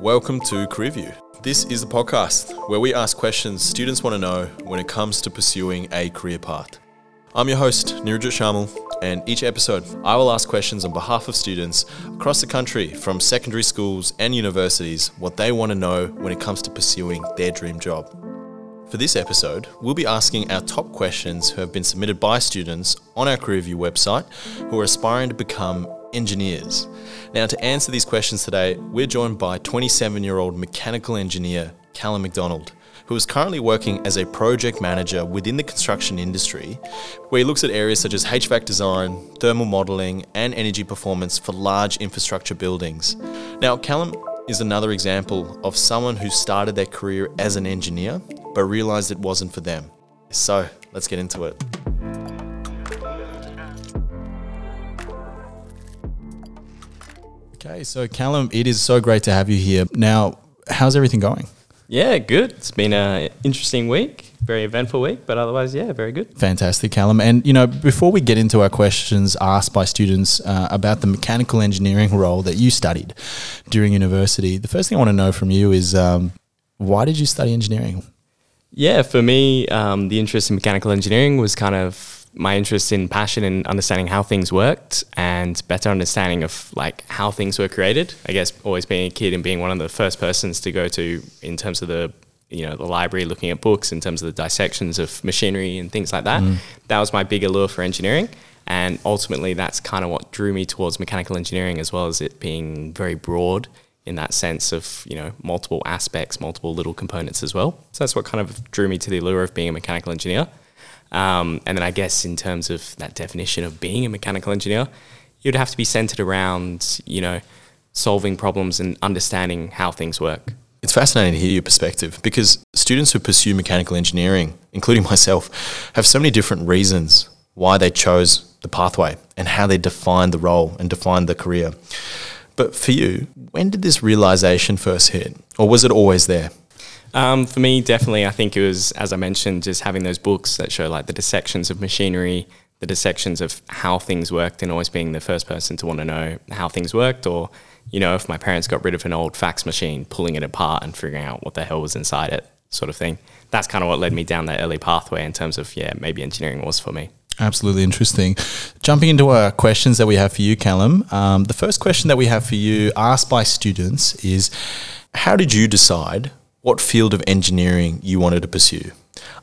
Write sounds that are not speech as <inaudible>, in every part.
Welcome to CareerView. This is the podcast where we ask questions students want to know when it comes to pursuing a career path. I'm your host, Nirajit Shamal, and each episode I will ask questions on behalf of students across the country from secondary schools and universities what they want to know when it comes to pursuing their dream job. For this episode, we'll be asking our top questions who have been submitted by students on our CareerView website who are aspiring to become engineers. Now, to answer these questions today, we're joined by 27 year old mechanical engineer Calum Macdonald, who is currently working as a project manager within the construction industry, where he looks at areas such as HVAC design, thermal modelling, and energy performance for large infrastructure buildings. Now, Calum is another example of someone who started their career as an engineer but realised it wasn't for them. So, let's get into it. Okay, so Calum, it is so great to have you here. Now, how's everything going? Yeah, good. It's been an interesting week, very eventful week, but otherwise, yeah, very good. Fantastic, Calum. And, you know, before we get into our questions asked by students uh, about the mechanical engineering role that you studied during university, the first thing I want to know from you is um, why did you study engineering? Yeah, for me, um, the interest in mechanical engineering was kind of my interest in passion and understanding how things worked and better understanding of like how things were created. I guess always being a kid and being one of the first persons to go to in terms of the you know the library looking at books in terms of the dissections of machinery and things like that. Mm. That was my big allure for engineering. And ultimately, that's kind of what drew me towards mechanical engineering, as well as it being very broad in that sense of you know multiple aspects, multiple little components as well. So that's what kind of drew me to the allure of being a mechanical engineer. Um, and then I guess in terms of that definition of being a mechanical engineer, you'd have to be centered around, you know, solving problems and understanding how things work. It's fascinating to hear your perspective because students who pursue mechanical engineering, including <laughs> myself, have so many different reasons why they chose the pathway and how they defined the role and defined the career. But for you, when did this realization first hit? Or was it always there? Um, for me, definitely, I think it was, as I mentioned, just having those books that show like the dissections of machinery, the dissections of how things worked, and always being the first person to want to know how things worked, or you know, if my parents got rid of an old fax machine, pulling it apart and figuring out what the hell was inside it, sort of thing. That's kind of what led me down that early pathway in terms of yeah, maybe engineering was for me. Absolutely interesting. Jumping into our questions that we have for you, Calum. Um, the first question that we have for you, asked by students, is How did you decide what field of engineering you wanted to pursue.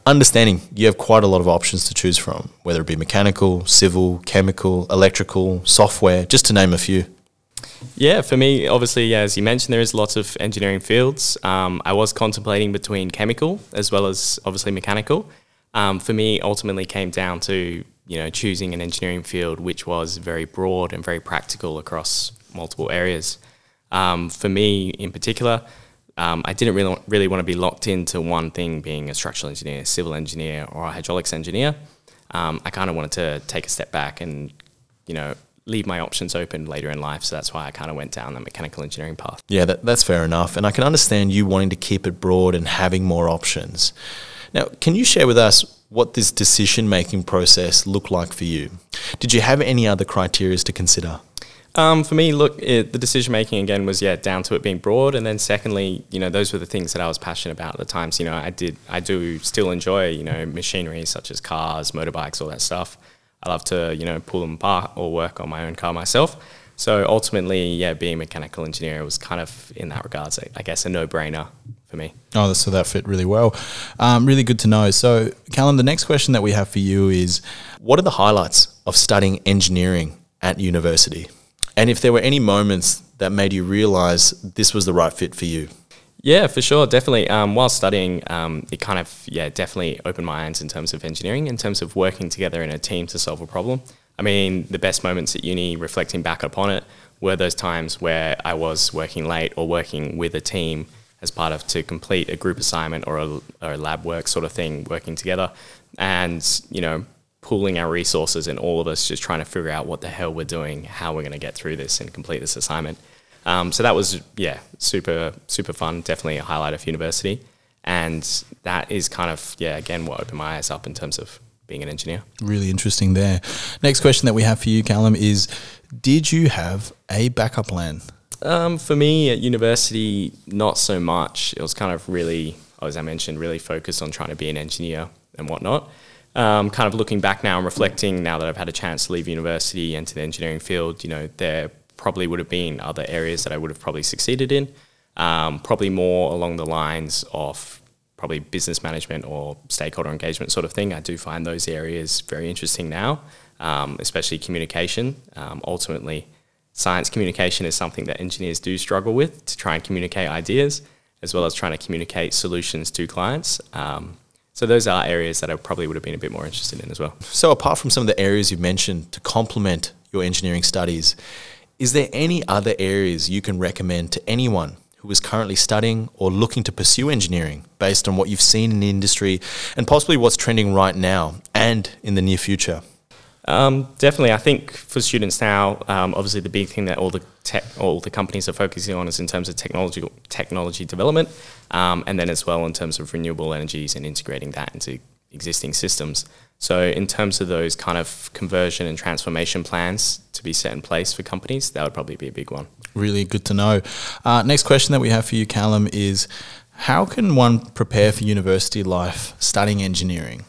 Understanding you have quite a lot of options to choose from, whether it be mechanical, civil, chemical, electrical, software, just to name a few. Yeah, for me, obviously, as you mentioned, there is lots of engineering fields. Um, I was contemplating between chemical as well as obviously mechanical. Um, for me, ultimately, came down to you know choosing an engineering field which was very broad and very practical across multiple areas. Um, for me, in particular, um, I didn't really really want to be locked into one thing, being a structural engineer, civil engineer, or a hydraulics engineer. Um, I kind of wanted to take a step back and you know leave my options open later in life. So that's why I kind of went down the mechanical engineering path. Yeah, that, that's fair enough, and I can understand you wanting to keep it broad and having more options. Now, can you share with us what this decision making process looked like for you? Did you have any other criteria to consider? Um, for me, look, it, the decision making again was yeah down to it being broad, and then secondly, you know, those were the things that I was passionate about at the times. You know, I did, I do still enjoy you know machinery such as cars, motorbikes, all that stuff. I love to you know pull them apart or work on my own car myself. So ultimately, yeah, being a mechanical engineer was kind of in that regards, I guess, a no brainer for me. Oh, so that fit really well. Um, really good to know. So, Calum, the next question that we have for you is what are the highlights of studying engineering at university? And if there were any moments that made you realize this was the right fit for you? Yeah, for sure, definitely. Um, while studying, um, it kind of yeah definitely opened my eyes in terms of engineering, in terms of working together in a team to solve a problem. I mean, the best moments at uni, reflecting back upon it, were those times where I was working late or working with a team as part of to complete a group assignment or a, or a lab work sort of thing, working together, and you know pooling our resources and all of us just trying to figure out what the hell we're doing, how we're going to get through this and complete this assignment. Um, so that was yeah, super super fun. Definitely a highlight of university, and that is kind of yeah again what opened my eyes up in terms of being an engineer. Really interesting there. Next question that we have for you, Calum, is: Did you have a backup plan? Um, for me at university, not so much. It was kind of really, as I mentioned, really focused on trying to be an engineer and whatnot. Um, kind of looking back now and reflecting now that I've had a chance to leave university and to the engineering field, you know, there probably would have been other areas that I would have probably succeeded in. Um, probably more along the lines of probably business management or stakeholder engagement sort of thing. I do find those areas very interesting now, um, especially communication. Um, ultimately, science communication is something that engineers do struggle with to try and communicate ideas as well as trying to communicate solutions to clients. Um, so those are areas that I probably would have been a bit more interested in as well. So apart from some of the areas you've mentioned to complement your engineering studies, is there any other areas you can recommend to anyone who is currently studying or looking to pursue engineering based on what you've seen in the industry and possibly what's trending right now and in the near future? Um, definitely, I think for students now, um, obviously the big thing that all the tech, all the companies are focusing on is in terms of technology technology development, um, and then as well in terms of renewable energies and integrating that into existing systems. So in terms of those kind of conversion and transformation plans to be set in place for companies, that would probably be a big one. Really good to know. Uh, next question that we have for you, Calum, is how can one prepare for university life studying engineering?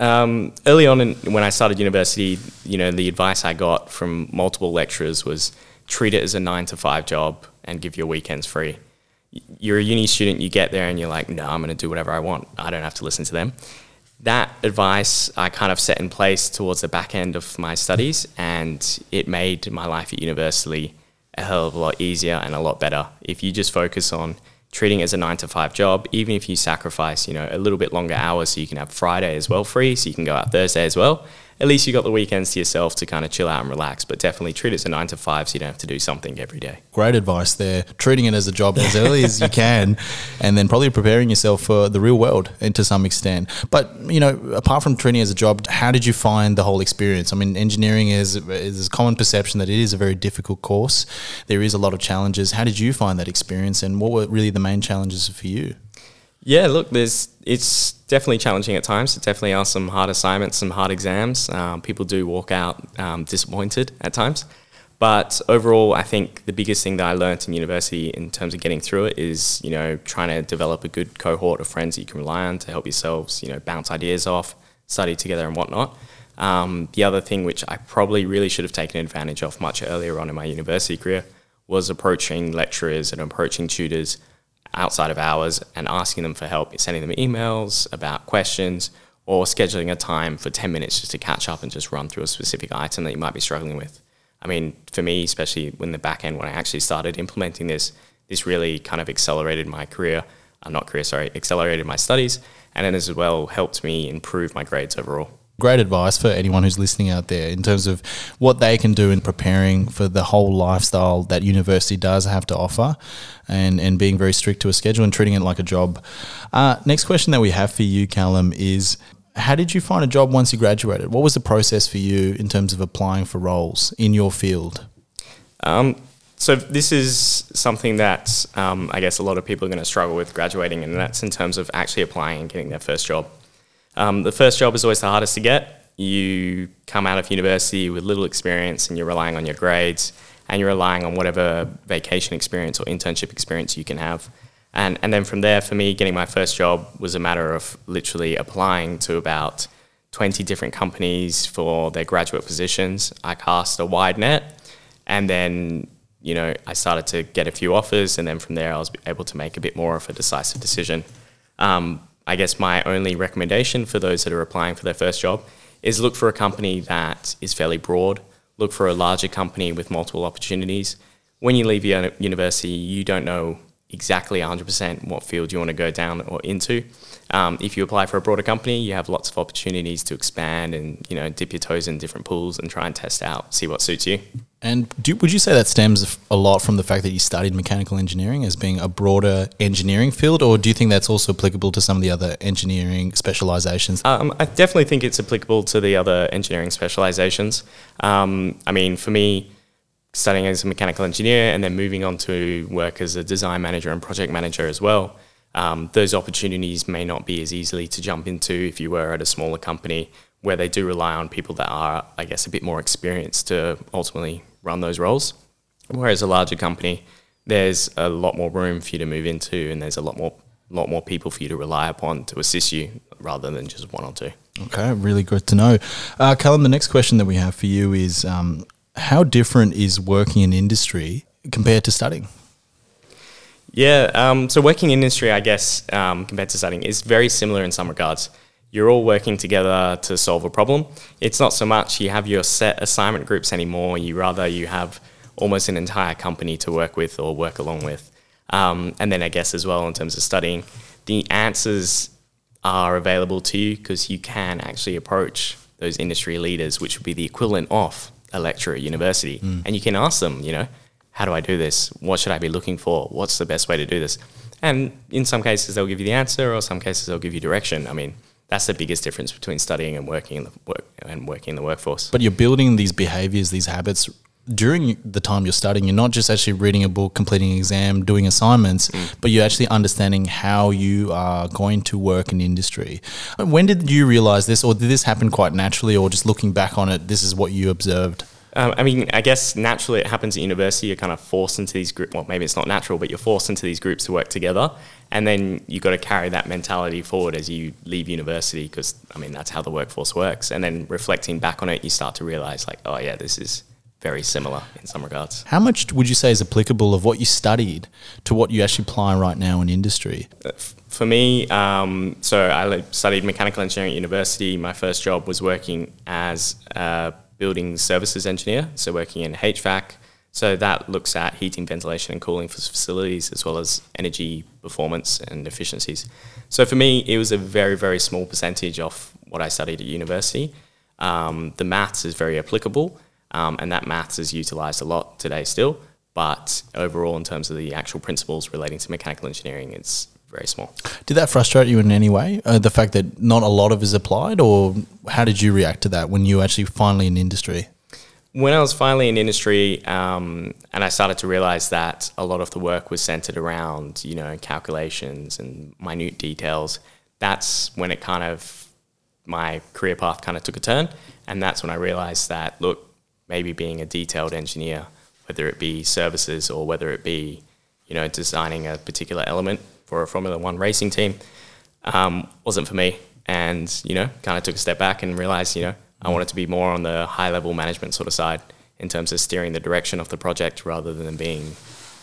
Um, early on, in, when I started university, you know, the advice I got from multiple lecturers was treat it as a nine to five job and give your weekends free. You're a uni student, you get there and you're like, no, I'm going to do whatever I want. I don't have to listen to them. That advice I kind of set in place towards the back end of my studies, and it made my life at university a hell of a lot easier and a lot better. If you just focus on treating it as a nine to five job, even if you sacrifice, you know, a little bit longer hours so you can have Friday as well free, so you can go out Thursday as well. At least you got the weekends to yourself to kind of chill out and relax. But definitely treat it as a nine to five so you don't have to do something every day. Great advice there. Treating it as a job as early as you <laughs> can, and then probably preparing yourself for the real world and to some extent. But you know, apart from treating it as a job, how did you find the whole experience? I mean, engineering is is a common perception that it is a very difficult course. There is a lot of challenges. How did you find that experience, and what were really the main challenges for you? Yeah, look, there's it's definitely challenging at times. There definitely are some hard assignments, some hard exams. Um, people do walk out um, disappointed at times, but overall, I think the biggest thing that I learned in university in terms of getting through it is you know trying to develop a good cohort of friends that you can rely on to help yourselves you know bounce ideas off, study together, and whatnot. Um, the other thing which I probably really should have taken advantage of much earlier on in my university career was approaching lecturers and approaching tutors outside of hours and asking them for help, sending them emails about questions or scheduling a time for 10 minutes just to catch up and just run through a specific item that you might be struggling with. I mean, for me, especially when the back end, when I actually started implementing this, this really kind of accelerated my career. I'm uh, not career, sorry, accelerated my studies, and then as well helped me improve my grades overall great advice for anyone who's listening out there in terms of what they can do in preparing for the whole lifestyle that university does have to offer and, and being very strict to a schedule and treating it like a job. Uh, next question that we have for you, Calum, is how did you find a job once you graduated? What was the process for you in terms of applying for roles in your field? Um, so this is something that um, I guess a lot of people are going to struggle with graduating, and that's in terms of actually applying and getting their first job. Um, the first job is always the hardest to get. You come out of university with little experience and you're relying on your grades and you're relying on whatever vacation experience or internship experience you can have. And, and then from there, for me, getting my first job was a matter of literally applying to about 20 different companies for their graduate positions. I cast a wide net and then, you know, I started to get a few offers. And then from there, I was able to make a bit more of a decisive decision. Um, I guess my only recommendation for those that are applying for their first job is look for a company that is fairly broad. Look for a larger company with multiple opportunities. When you leave university, you don't know exactly 100% what field you want to go down or into. Um, if you apply for a broader company, you have lots of opportunities to expand and you know dip your toes in different pools and try and test out, see what suits you. And do, would you say that stems a lot from the fact that you studied mechanical engineering as being a broader engineering field, or do you think that's also applicable to some of the other engineering specializations? Um, I definitely think it's applicable to the other engineering specializations. Um, I mean, for me, studying as a mechanical engineer and then moving on to work as a design manager and project manager as well, um, those opportunities may not be as easily to jump into if you were at a smaller company where they do rely on people that are, I guess, a bit more experienced to ultimately run those roles. Whereas a larger company, there's a lot more room for you to move into, and there's a lot more lot more people for you to rely upon to assist you rather than just one or two. Okay, really good to know. Uh, Calum, the next question that we have for you is um, how different is working in industry compared to studying? Yeah, um, so working in industry, I guess, um, compared to studying, is very similar in some regards. You're all working together to solve a problem. It's not so much you have your set assignment groups anymore. You rather you have almost an entire company to work with or work along with. Um, and then I guess as well in terms of studying, the answers are available to you because you can actually approach those industry leaders, which would be the equivalent of a lecturer at university, mm. and you can ask them, you know, how do I do this? What should I be looking for? What's the best way to do this? And in some cases, they'll give you the answer, or some cases, they'll give you direction. I mean, that's the biggest difference between studying and working in the work and working in the workforce. But you're building these behaviors, these habits during the time you're studying, you're not just actually reading a book, completing an exam, doing assignments, mm. but you're actually understanding how you are going to work in industry. When did you realize this, or did this happen quite naturally, or just looking back on it, this is what you observed? Um, I mean, I guess naturally it happens at university. You're kind of forced into these groups. Well, maybe it's not natural, but you're forced into these groups to work together, and then you've got to carry that mentality forward as you leave university because I mean that's how the workforce works. And then reflecting back on it, you start to realize like, oh yeah, this is very similar in some regards. How much would you say is applicable of what you studied to what you actually apply right now in industry? Uh, for me, um, so I studied mechanical engineering at university. My first job was working as a building services engineer, so working in HVAC. So that looks at heating, ventilation, and cooling for facilities, as well as energy performance and efficiencies. So for me, it was a very, very small percentage of what I studied at university. Um, the maths is very applicable um, and that maths is utilised a lot today still. But overall, in terms of the actual principles relating to mechanical engineering, it's very small. Did that frustrate you in any way? Uh, the fact that not a lot of is applied, or how did you react to that when you were actually finally in industry? When I was finally in industry, um, and I started to realize that a lot of the work was centered around, you know, calculations and minute details, that's when it kind of, my career path kind of took a turn. And that's when I realized that, look, maybe being a detailed engineer, whether it be services or whether it be, you know, designing a particular element for a Formula One racing team, um, wasn't for me. And, you know, kind of took a step back and realized, you know, I wanted to be more on the high level management sort of side in terms of steering the direction of the project rather than being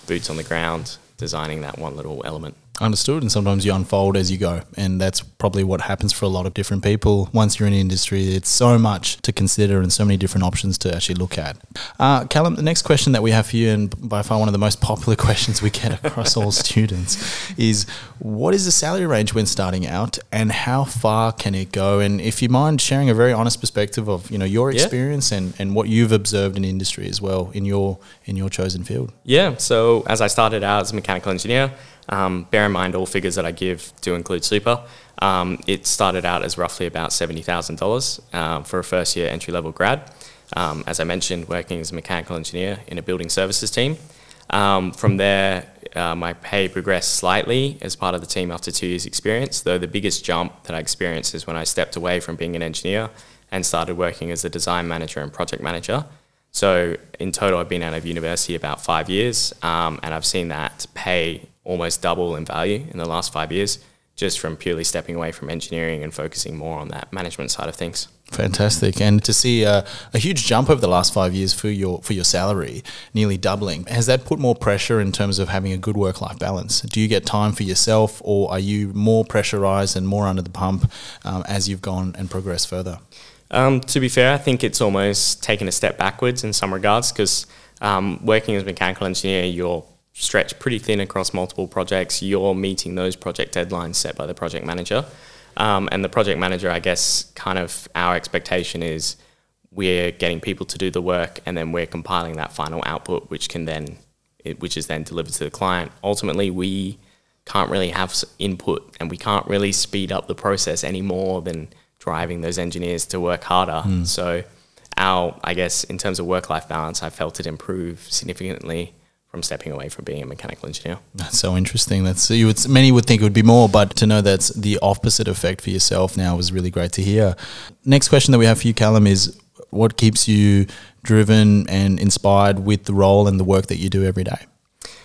boots on the ground designing that one little element. Understood. And sometimes you unfold as you go. And that's probably what happens for a lot of different people. Once you're in the industry, it's so much to consider and so many different options to actually look at. Uh, Calum, the next question that we have for you, and by far one of the most <laughs> popular questions we get across all <laughs> students, is what is the salary range when starting out and how far can it go? And if you mind sharing a very honest perspective of, you know, your experience yeah. and, and what you've observed in industry as well in your in your chosen field. Yeah. So as I started out as a mechanical engineer, um, bear in mind, all figures that I give do include super. Um, it started out as roughly about $70,000 um, for a first year entry level grad. Um, as I mentioned, working as a mechanical engineer in a building services team. Um, from there, uh, my pay progressed slightly as part of the team after two years' experience, though the biggest jump that I experienced is when I stepped away from being an engineer and started working as a design manager and project manager. So, in total, I've been out of university about five years, um, and I've seen that pay almost double in value in the last five years, just from purely stepping away from engineering and focusing more on that management side of things. Fantastic, and to see a, a, huge jump over the last five years for your for your salary, nearly doubling, has that put more pressure in terms of having a good work life balance? Do you get time for yourself, or are you more pressurized and more under the pump um, as you've gone and progressed further? Um, to be fair, I think it's almost taken a step backwards in some regards because um, working as a mechanical engineer, you're stretched pretty thin across multiple projects. You're meeting those project deadlines set by the project manager. Um, and the project manager, I guess, kind of our expectation is we're getting people to do the work and then we're compiling that final output, which can then, which is then delivered to the client. Ultimately, we can't really have input and we can't really speed up the process any more than driving those engineers to work harder. Mm. So, our, I guess, in terms of work life balance, I felt it improve significantly from stepping away from being a mechanical engineer. That's so interesting. That's you would many would think it would be more, but to know that's the opposite effect for yourself now was really great to hear. Next question that we have for you, Calum, is what keeps you driven and inspired with the role and the work that you do every day?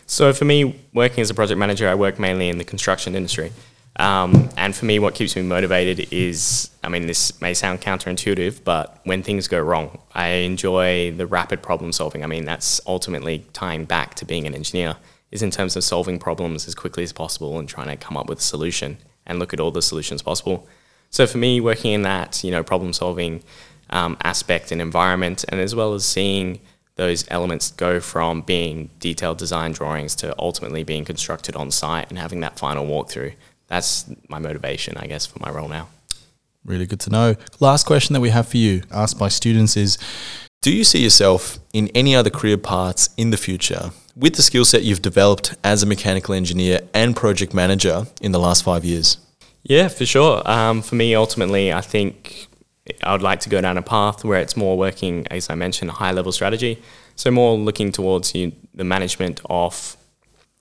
So for me, working as a project manager, I work mainly in the construction industry. Um, and for me, what keeps me motivated is, I mean, this may sound counterintuitive, but when things go wrong, I enjoy the rapid problem solving. I mean, that's ultimately tying back to being an engineer, is in terms of solving problems as quickly as possible and trying to come up with a solution and look at all the solutions possible. So for me, working in that, you know, problem solving um, aspect and environment, and as well as seeing those elements go from being detailed design drawings to ultimately being constructed on site and having that final walkthrough that's my motivation, I guess, for my role now. Really good to know. Last question that we have for you, asked by students, is Do you see yourself in any other career paths in the future with the skill set you've developed as a mechanical engineer and project manager in the last five years? Yeah, for sure. Um, for me, ultimately, I think I would like to go down a path where it's more working, as I mentioned, high level strategy. So, more looking towards you, the management of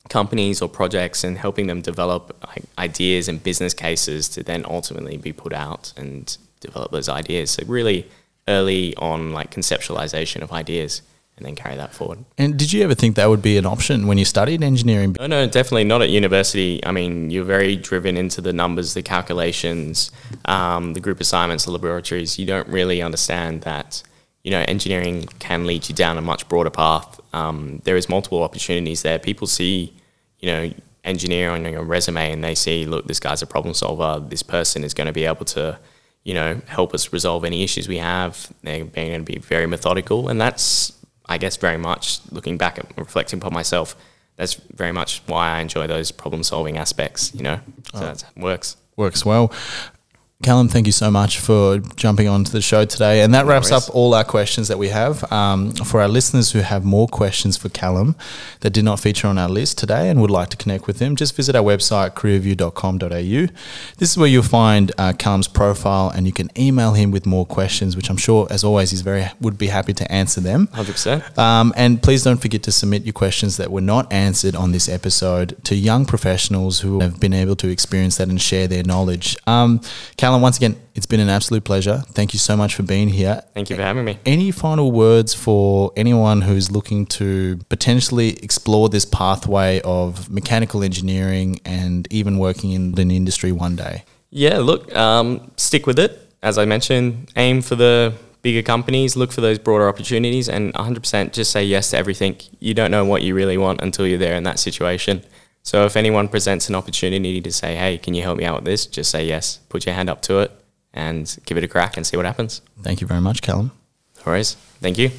companies or projects and helping them develop ideas and business cases to then ultimately be put out and develop those ideas. So really early on like conceptualization of ideas and then carry that forward. And did you ever think that would be an option when you studied engineering? No, no, definitely not at university. I mean, you're very driven into the numbers, the calculations, um, the group assignments, the laboratories. You don't really understand that, you know, engineering can lead you down a much broader path. Um, there is multiple opportunities there. People see you know, engineer on your resume and they see, look, this guy's a problem solver. This person is going to be able to, you know, help us resolve any issues we have. They're going to be very methodical, and that's, I guess, very much looking back and reflecting upon myself. That's very much why I enjoy those problem solving aspects. You know, so oh. that works. Works well. Calum, thank you so much for jumping onto the show today. And that wraps up all our questions that we have. Um, for our listeners who have more questions for Calum that did not feature on our list today and would like to connect with him, just visit our website, careerview.com.au. This is where you'll find uh, Calum's profile and you can email him with more questions, which I'm sure, as always, he's very would be happy to answer them. 100%. Um, and please don't forget to submit your questions that were not answered on this episode to young professionals who have been able to experience that and share their knowledge. Um, Calum, Alan, once again, it's been an absolute pleasure. Thank you so much for being here. Thank you for having me. Any final words for anyone who's looking to potentially explore this pathway of mechanical engineering and even working in an industry one day? Yeah, look, um, stick with it. As I mentioned, aim for the bigger companies, look for those broader opportunities, and 100% just say yes to everything. You don't know what you really want until you're there in that situation. So if anyone presents an opportunity to say, hey, can you help me out with this? Just say yes, put your hand up to it and give it a crack and see what happens. Thank you very much, Calum. No worries. Thank you.